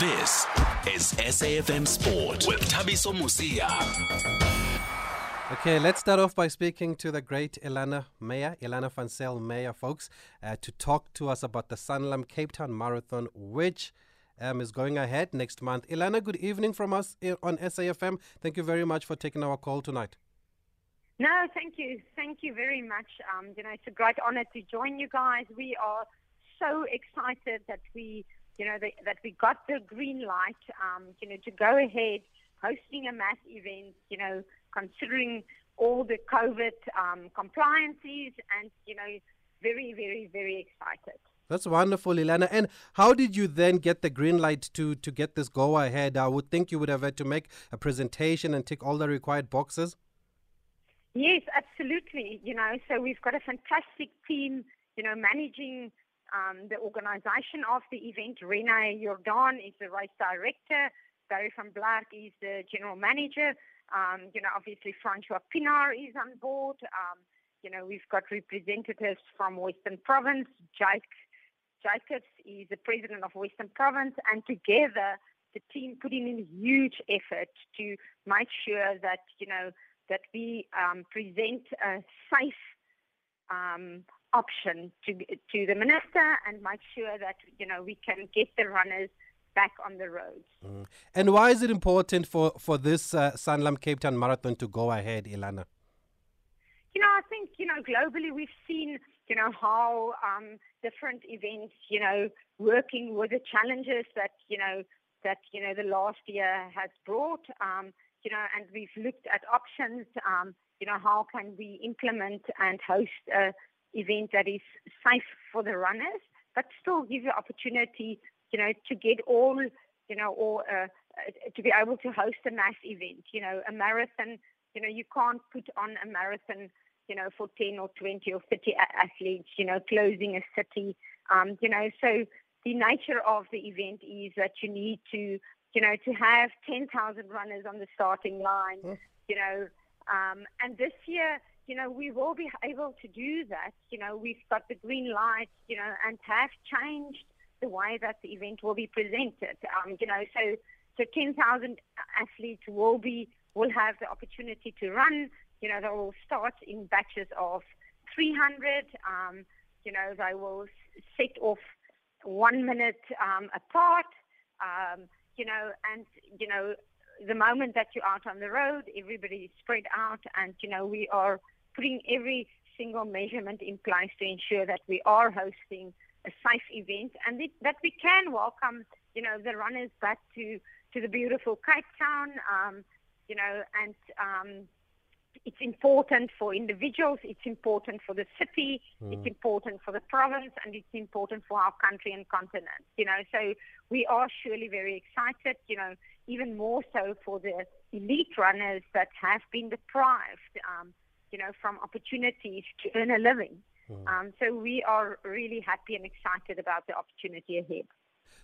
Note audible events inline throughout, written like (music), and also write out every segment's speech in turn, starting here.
This is SAFM Sport with Thabiso Mosia. Okay, let's start off by speaking to the great Elana Meyer, Elana van Zyl Meyer, folks, uh, to talk to us about the Sanlam Cape Town Marathon, which um, is going ahead next month. Elana, good evening from us on SAFM. Thank you very much for taking our call tonight. No, thank you. Thank you very much. Um, you know, it's a great honor to join you guys. We are so excited that we, you know, the, that we got the green light, um, you know, to go ahead hosting a mass event, you know, considering all the COVID um, compliances and, you know, very, very, very excited. That's wonderful, Elana. And how did you then get the green light to, to get this go ahead? I would think you would have had to make a presentation and tick all the required boxes. Yes, absolutely. You know, so we've got a fantastic team, you know, managing um, the organization of the event. Rene Jordan is the race director. Barry van Blerk is the general manager. Um, you know, obviously Francois Pienaar is on board. Um, you know, we've got representatives from Western Province. Jake Jacobs is the president of Western Province, and together the team put in a huge effort to make sure that you know that we um, present a safe um, option to to the minister and make sure that you know we can get the runners back on the roads. Mm. And why is it important for for this uh, Sanlam Cape Town Marathon to go ahead, Elana? You know, I think you know globally we've seen you know how um, different events you know working with the challenges that you know that you know the last year has brought. Um, you know, and we've looked at options. Um, you know, how can we implement and host a event that is safe for the runners, but still give you opportunity, you know, to get all, you know, or uh, to be able to host a mass event. You know, a marathon. You know, you can't put on a marathon. You know, for 10 or 20 or 30 athletes, you know, closing a city. Um, you know, so the nature of the event is that you need to you know, to have 10,000 runners on the starting line, mm. you know. Um, and this year, you know, we will be able to do that. You know, we've got the green light, you know, and have changed the way that the event will be presented. Um, you know, so so 10,000 athletes will be will have the opportunity to run. You know, they will start in batches of 300. Um, you know, they will set off one minute um, apart. Um, you know, and, you know, the moment that you're out on the road, everybody is spread out, and, you know, we are putting every single measurement in place to ensure that we are hosting a safe event and that we can welcome, you know, the runners back to, to the beautiful Cape Town, um, you know, and um, it's important for individuals, it's important for the city, mm. it's important for the province, and it's important for our country and continent. You know, so we are surely very excited. You know, even more so for the elite runners that have been deprived, um, you know, from opportunities to earn a living. Mm. Um, so we are really happy and excited about the opportunity ahead.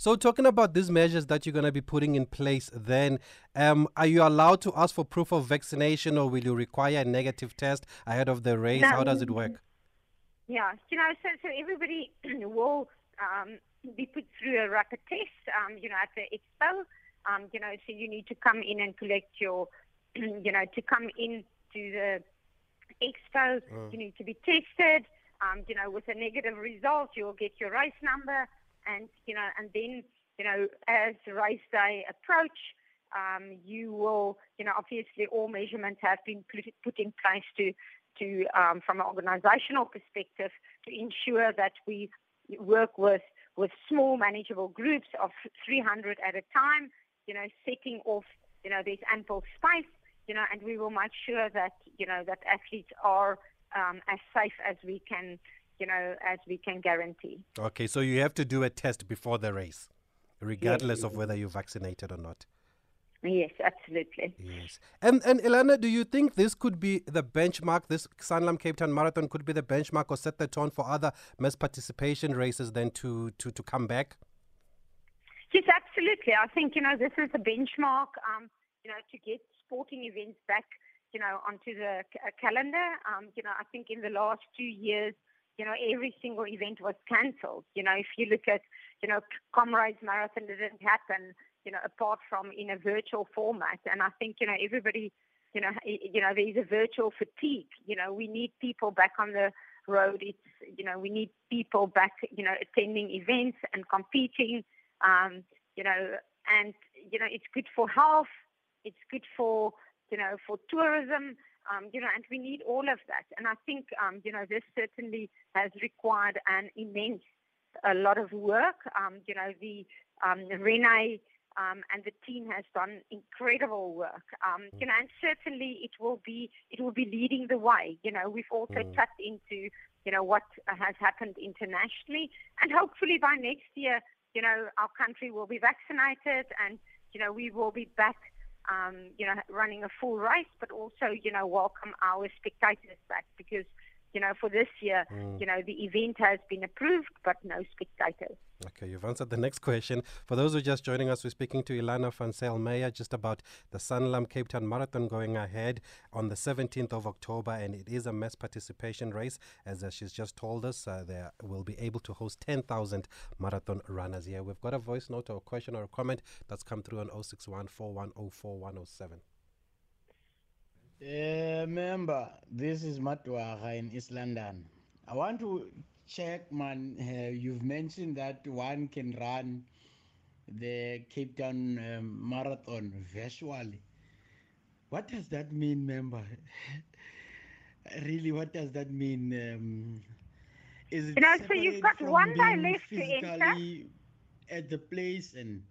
So, talking about these measures that you're going to be putting in place, then, um, are you allowed to ask for proof of vaccination or will you require a negative test ahead of the race? No. How does it work? Yeah, you know, so, so everybody (clears throat) will um, be put through a rapid test, um, you know, at the expo. Um, you know, so you need to come in and collect your, (clears throat) you know, to come in to the expo, mm. you need to be tested. Um, you know, with a negative result, you'll get your race number and you know, and then you know, as race day approach, um, you will, you know, obviously all measurements have been put, put in place to, to um, from an organisational perspective, to ensure that we work with with small manageable groups of 300 at a time. You know, setting off, you know, there's ample space. You know, and we will make sure that you know that athletes are um, as safe as we can you know, as we can guarantee. Okay, so you have to do a test before the race, regardless yes. of whether you're vaccinated or not. Yes, absolutely. Yes. And and Elana, do you think this could be the benchmark? This Sanlam Cape Town Marathon could be the benchmark or set the tone for other mass participation races then to, to, to come back? Yes, absolutely. I think, you know, this is a benchmark, um, you know, to get sporting events back, you know, onto the c- calendar. Um, you know, I think in the last two years, you know, every single event was cancelled. You know, if you look at, you know, Comrades Marathon didn't happen, you know, apart from in a virtual format. And I think, you know, everybody, you know, you know, there's a virtual fatigue. You know, we need people back on the road. It's, you know, we need people back, you know, attending events and competing. Um, you know, and you know, it's good for health. It's good for, you know, for tourism um, you know, and we need all of that. And I think, um, you know, this certainly has required an immense, a lot of work. Um, you know, the um, Renee um, and the team has done incredible work. Um, you know, and certainly it will be it will be leading the way. You know, we've also mm. tapped into you know what has happened internationally, and hopefully by next year, you know, our country will be vaccinated, and you know, we will be back um, you know, running a full race, but also, you know, welcome our spectators back because, you know, for this year, mm. you know, the event has been approved, but no spectators. Okay, you've answered the next question. For those who are just joining us, we're speaking to Elana van Zyl Meyer just about the Sanlam Cape Town Marathon going ahead on the 17th of October, and it is a mass participation race. As uh, she's just told us, uh, they will be able to host 10,000 marathon runners here. We've got a voice note or a question or a comment that's come through on 061 Uh, member, this is Matwaha in East London. I want to check, man. Uh, you've mentioned that one can run the Cape Town um, Marathon virtually. What does that mean, member? (laughs) really, what does that mean? Um, is it you know, so you've got one day left to enter at the place and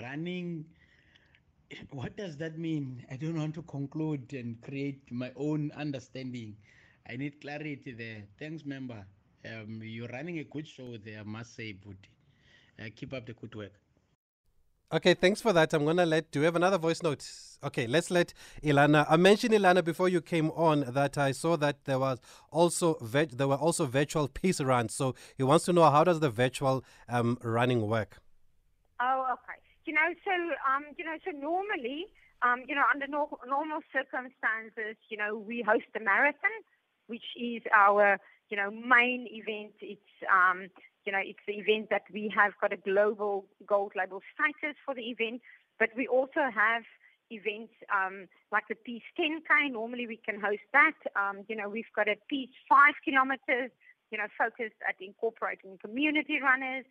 running? What does that mean? I don't want to conclude and create my own understanding. I need clarity there. Thanks, member. Um, you're running a good show there, I must say, Budi. Uh, keep up the good work. Okay, thanks for that. I'm gonna let. Do we have another voice note? Okay, let's let Elana. I mentioned Elana before you came on that I saw that there was also there were also virtual peace runs. So he wants to know how does the virtual um, running work? Oh, okay. You know, so um, you know, so normally, um, you know, under no- normal circumstances, you know, we host a marathon, which is our you know, main event. It's um, you know, it's the event that we have got a global gold label status for the event, but we also have events um, like the Peace 10K. Normally we can host that. Um, you know, we've got a Peace 5 kilometers, you know, focused at incorporating community runners.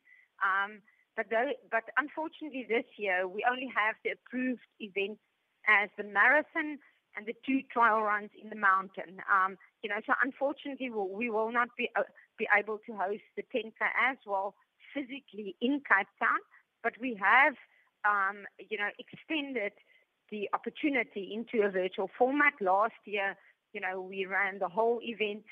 Um, but, though, but unfortunately this year we only have the approved events as the marathon and the two trial runs in the mountain. Um, you know, so unfortunately, we'll, we will not be uh, be able to host the 10K as well physically in Cape Town, but we have, um, you know, extended the opportunity into a virtual format. Last year, you know, we ran the whole event,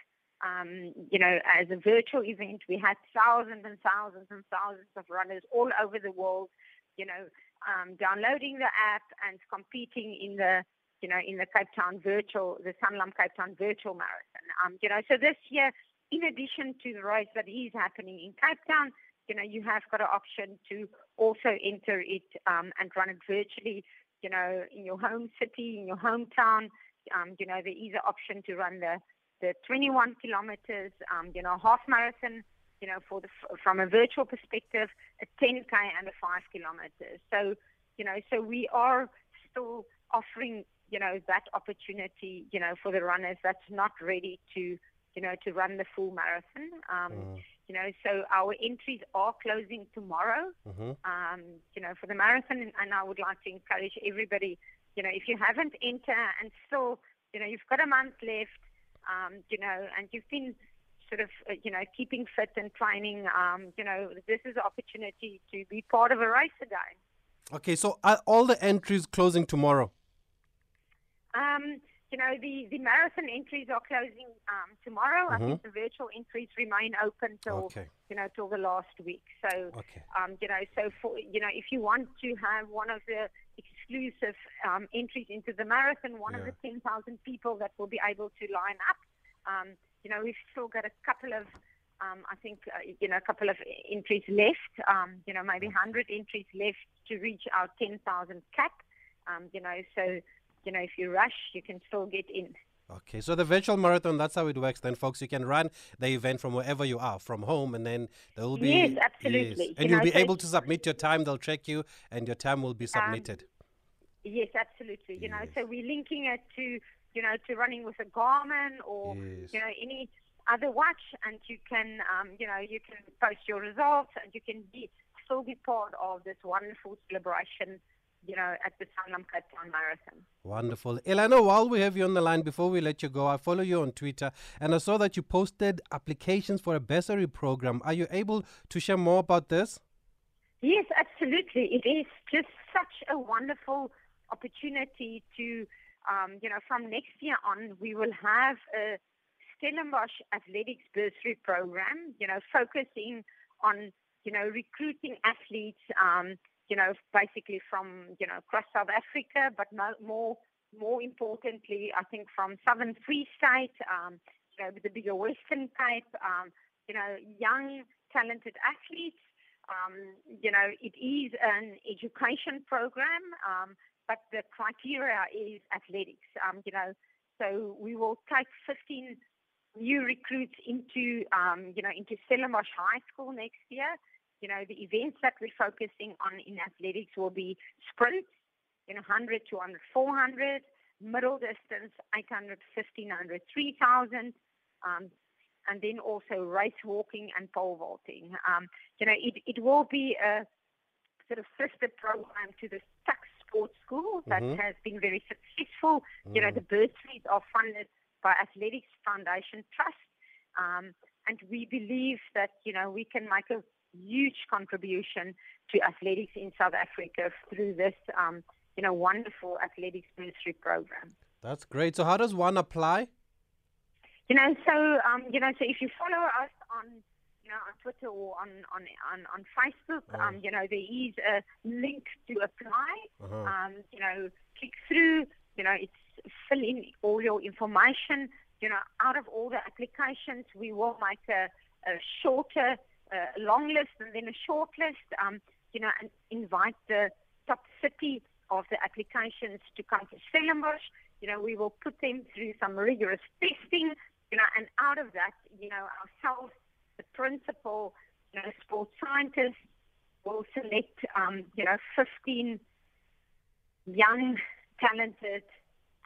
um, you know, as a virtual event. We had thousands and thousands and thousands of runners all over the world, you know, um, downloading the app and competing in the you know, in the Cape Town virtual, the Sanlam Cape Town virtual marathon. Um, you know, so this year, in addition to the race that is happening in Cape Town, you know, you have got an option to also enter it um, and run it virtually, you know, in your home city, in your hometown. Um, you know, there is an option to run the, the 21 kilometers, um, you know, half marathon, you know, for the, from a virtual perspective, a 10K and a 5 kilometers. So, you know, so we are still offering you know, that opportunity, you know, for the runners that's not ready to, you know, to run the full marathon. Um, mm. You know, so our entries are closing tomorrow, mm-hmm. um, you know, for the marathon. And, and I would like to encourage everybody, you know, if you haven't entered and still, you know, you've got a month left, um, you know, and you've been sort of, uh, you know, keeping fit and training, um, you know, this is an opportunity to be part of a race again. Okay, so are all the entries closing tomorrow? Um, you know, the, the marathon entries are closing um, tomorrow. Mm-hmm. I think the virtual entries remain open till okay. you know till the last week. So, okay. um, you know, so for you know, if you want to have one of the exclusive um, entries into the marathon, one yeah. of the ten thousand people that will be able to line up, um, you know, we've still got a couple of. Um, I think uh, you know a couple of entries left. Um, you know, maybe hundred entries left to reach our ten thousand cap. you know, so you know, if you rush, you can still get in. Okay, so the virtual marathon, that's how it works then, folks. You can run the event from wherever you are, from home, and then there will be. Yes, absolutely. Yes. And You you'll be so able to submit your time, they'll check you, and your time will be submitted. Yes, absolutely. You know, so we're linking it to, you know, to running with a Garmin or, Yes. you know, any other watch, and you can, um, you know, you can post your results, and you can be still be part of this wonderful celebration, you know, at the Sanlam Cape Town Marathon. Wonderful. Elana, while we have you on the line, before we let you go, I follow you on Twitter and I saw that you posted applications for a bursary program. Are you able to share more about this? Yes, absolutely. It is just such a wonderful opportunity to, um, you know, from next year on, we will have a Stellenbosch Athletics Bursary Program, you know, focusing on, you know, recruiting athletes, um, you know, basically from, you know, across South Africa, but mo- more, more importantly, I think from Southern Free State, um, you know, with the bigger Western Cape, um, you know, young, talented athletes um, you know, it is an education program, um, but the criteria is athletics. Um, you know, so we will take 15 new recruits into, um, you know, into Stellenbosch High School next year. You know, the events that we're focusing on in athletics will be sprints, you know, 100, 200, 400, middle distance, 800, 1500, 3000, um, and then also race walking and pole vaulting. Um, you know, it, it will be a sort of sister program to the Tuks Sports School that Mhm. has been very successful. You know, the bursaries are funded by Athletics Foundation Trust. Um, and we believe that, you know, we can make a huge contribution to athletics in South Africa through this, um, you know, wonderful athletics ministry program. That's great. So, how does one apply? You know, so um, you know, so if you follow us on, you know, on Twitter or on on on, on Facebook, Oh. um, you know, there is a link to apply. Uh-huh. Um, you know, click through. You know, it's fill in all your information. You know, out of all the applications, we will make a, a shorter, uh, long list and then a short list. Um, you know, and invite the top 30 of the applications to come to Stellenbosch. You know, we will put them through some rigorous testing. You know, and out of that, you know, ourselves, the principal, you know, sports scientists will select, um, you know, 15 young, talented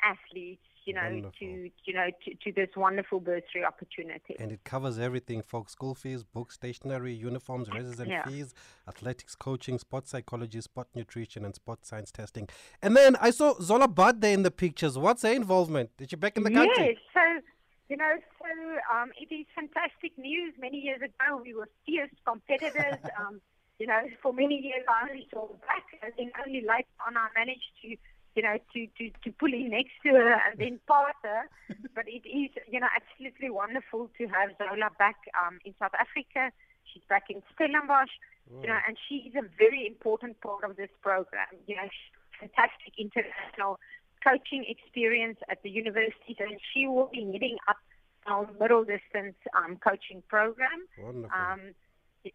athletes, you know, Wonderful. to you know to, to this wonderful bursary opportunity. And it covers everything folks school fees, books, stationery, uniforms, resident Yeah. fees, athletics coaching, sports psychology, sport nutrition, and sport science testing. And then I saw Zola Budd in the pictures. What's her involvement? Is she back in the country? Yes, so you know, so um, it is fantastic news. Many years ago, we were fierce competitors. (laughs) um, you know, for many years, I only saw back, and then only later on, I managed to, you know, to to to pull in next to her and then pass her. (laughs) but it is, you know, absolutely wonderful to have Zola back um, in South Africa. She's back in Stellenbosch, you know, and she is a very important part of this program. You know, fantastic international coaching experience at the university, and she will be heading up our middle distance um, coaching program. Wonderful. Um,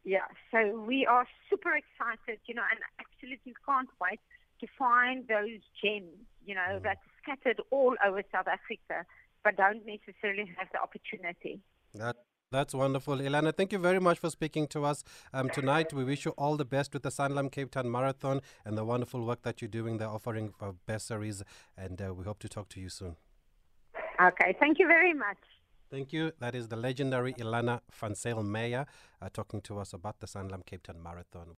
yeah, so we are super excited, you know, and absolutely can't wait to find those gems, you know, Mm. that's scattered all over South Africa, but don't necessarily have the opportunity. That that's wonderful, Elana. Thank you very much for speaking to us um, tonight. We wish you all the best with the Sanlam Cape Town Marathon and the wonderful work that you're doing. They're offering uh, bursaries, and uh, we hope to talk to you soon. Okay, thank you very much. Thank you. That is the legendary Elana Van Zyl Meyer uh, talking to us about the Sanlam Cape Town Marathon.